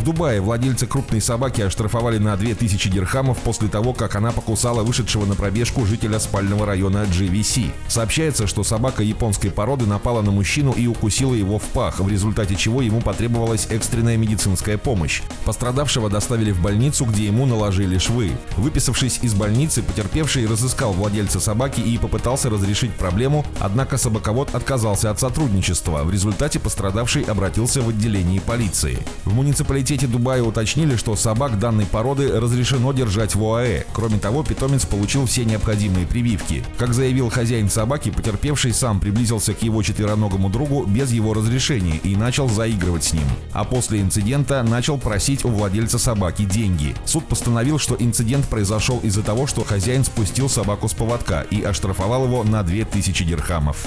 В Дубае владельцы крупной собаки оштрафовали на 2000 дирхамов после того, как она покусала вышедшего на пробежку жителя спального района GVC. Сообщается, что собака японской породы напала на мужчину и укусила его в пах, в результате чего ему потребовалась экстренная медицинская помощь. Пострадавшего доставили в больницу, где ему наложили швы. Выписавшись из больницы, потерпевший разыскал владельца собаки и попытался разрешить проблему, однако собаковод отказался от сотрудничества. В результате пострадавший обратился в отделение полиции. В муниципалитете университете Дубая уточнили, что собак данной породы разрешено держать в ОАЭ. Кроме того, питомец получил все необходимые прививки. Как заявил хозяин собаки, потерпевший сам приблизился к его четвероногому другу без его разрешения и начал заигрывать с ним. А после инцидента начал просить у владельца собаки деньги. Суд постановил, что инцидент произошел из-за того, что хозяин спустил собаку с поводка и оштрафовал его на 2000 дирхамов.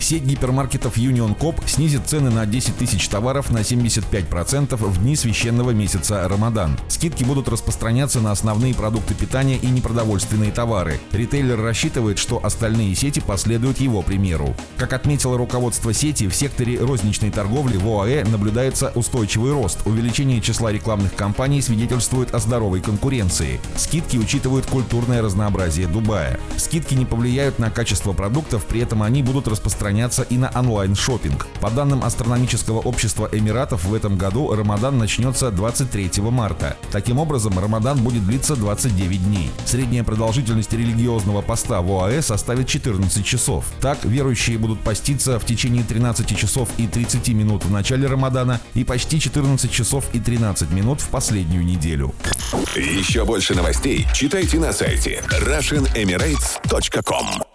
Сеть гипермаркетов Union Coop снизит цены на 10 тысяч товаров на 75% в дни священного месяца Рамадан. Скидки будут распространяться на основные продукты питания и непродовольственные товары. Ритейлер рассчитывает, что остальные сети последуют его примеру. Как отметило руководство сети, в секторе розничной торговли в ОАЭ наблюдается устойчивый рост. Увеличение числа рекламных кампаний свидетельствует о здоровой конкуренции. Скидки учитывают культурное разнообразие Дубая. Скидки не повлияют на качество продуктов, при этом они будут распространяться и на онлайн-шопинг. По данным астрономического общества Эмиратов, в этом году Рамадан Рамадан начнется 23 марта. Таким образом, Рамадан будет длиться 29 дней. Средняя продолжительность религиозного поста в ОАЭ составит 14 часов. Так, верующие будут поститься в течение 13 часов и 30 минут в начале Рамадана и почти 14 часов и 13 минут в последнюю неделю. Еще больше новостей читайте на сайте RussianEmirates.com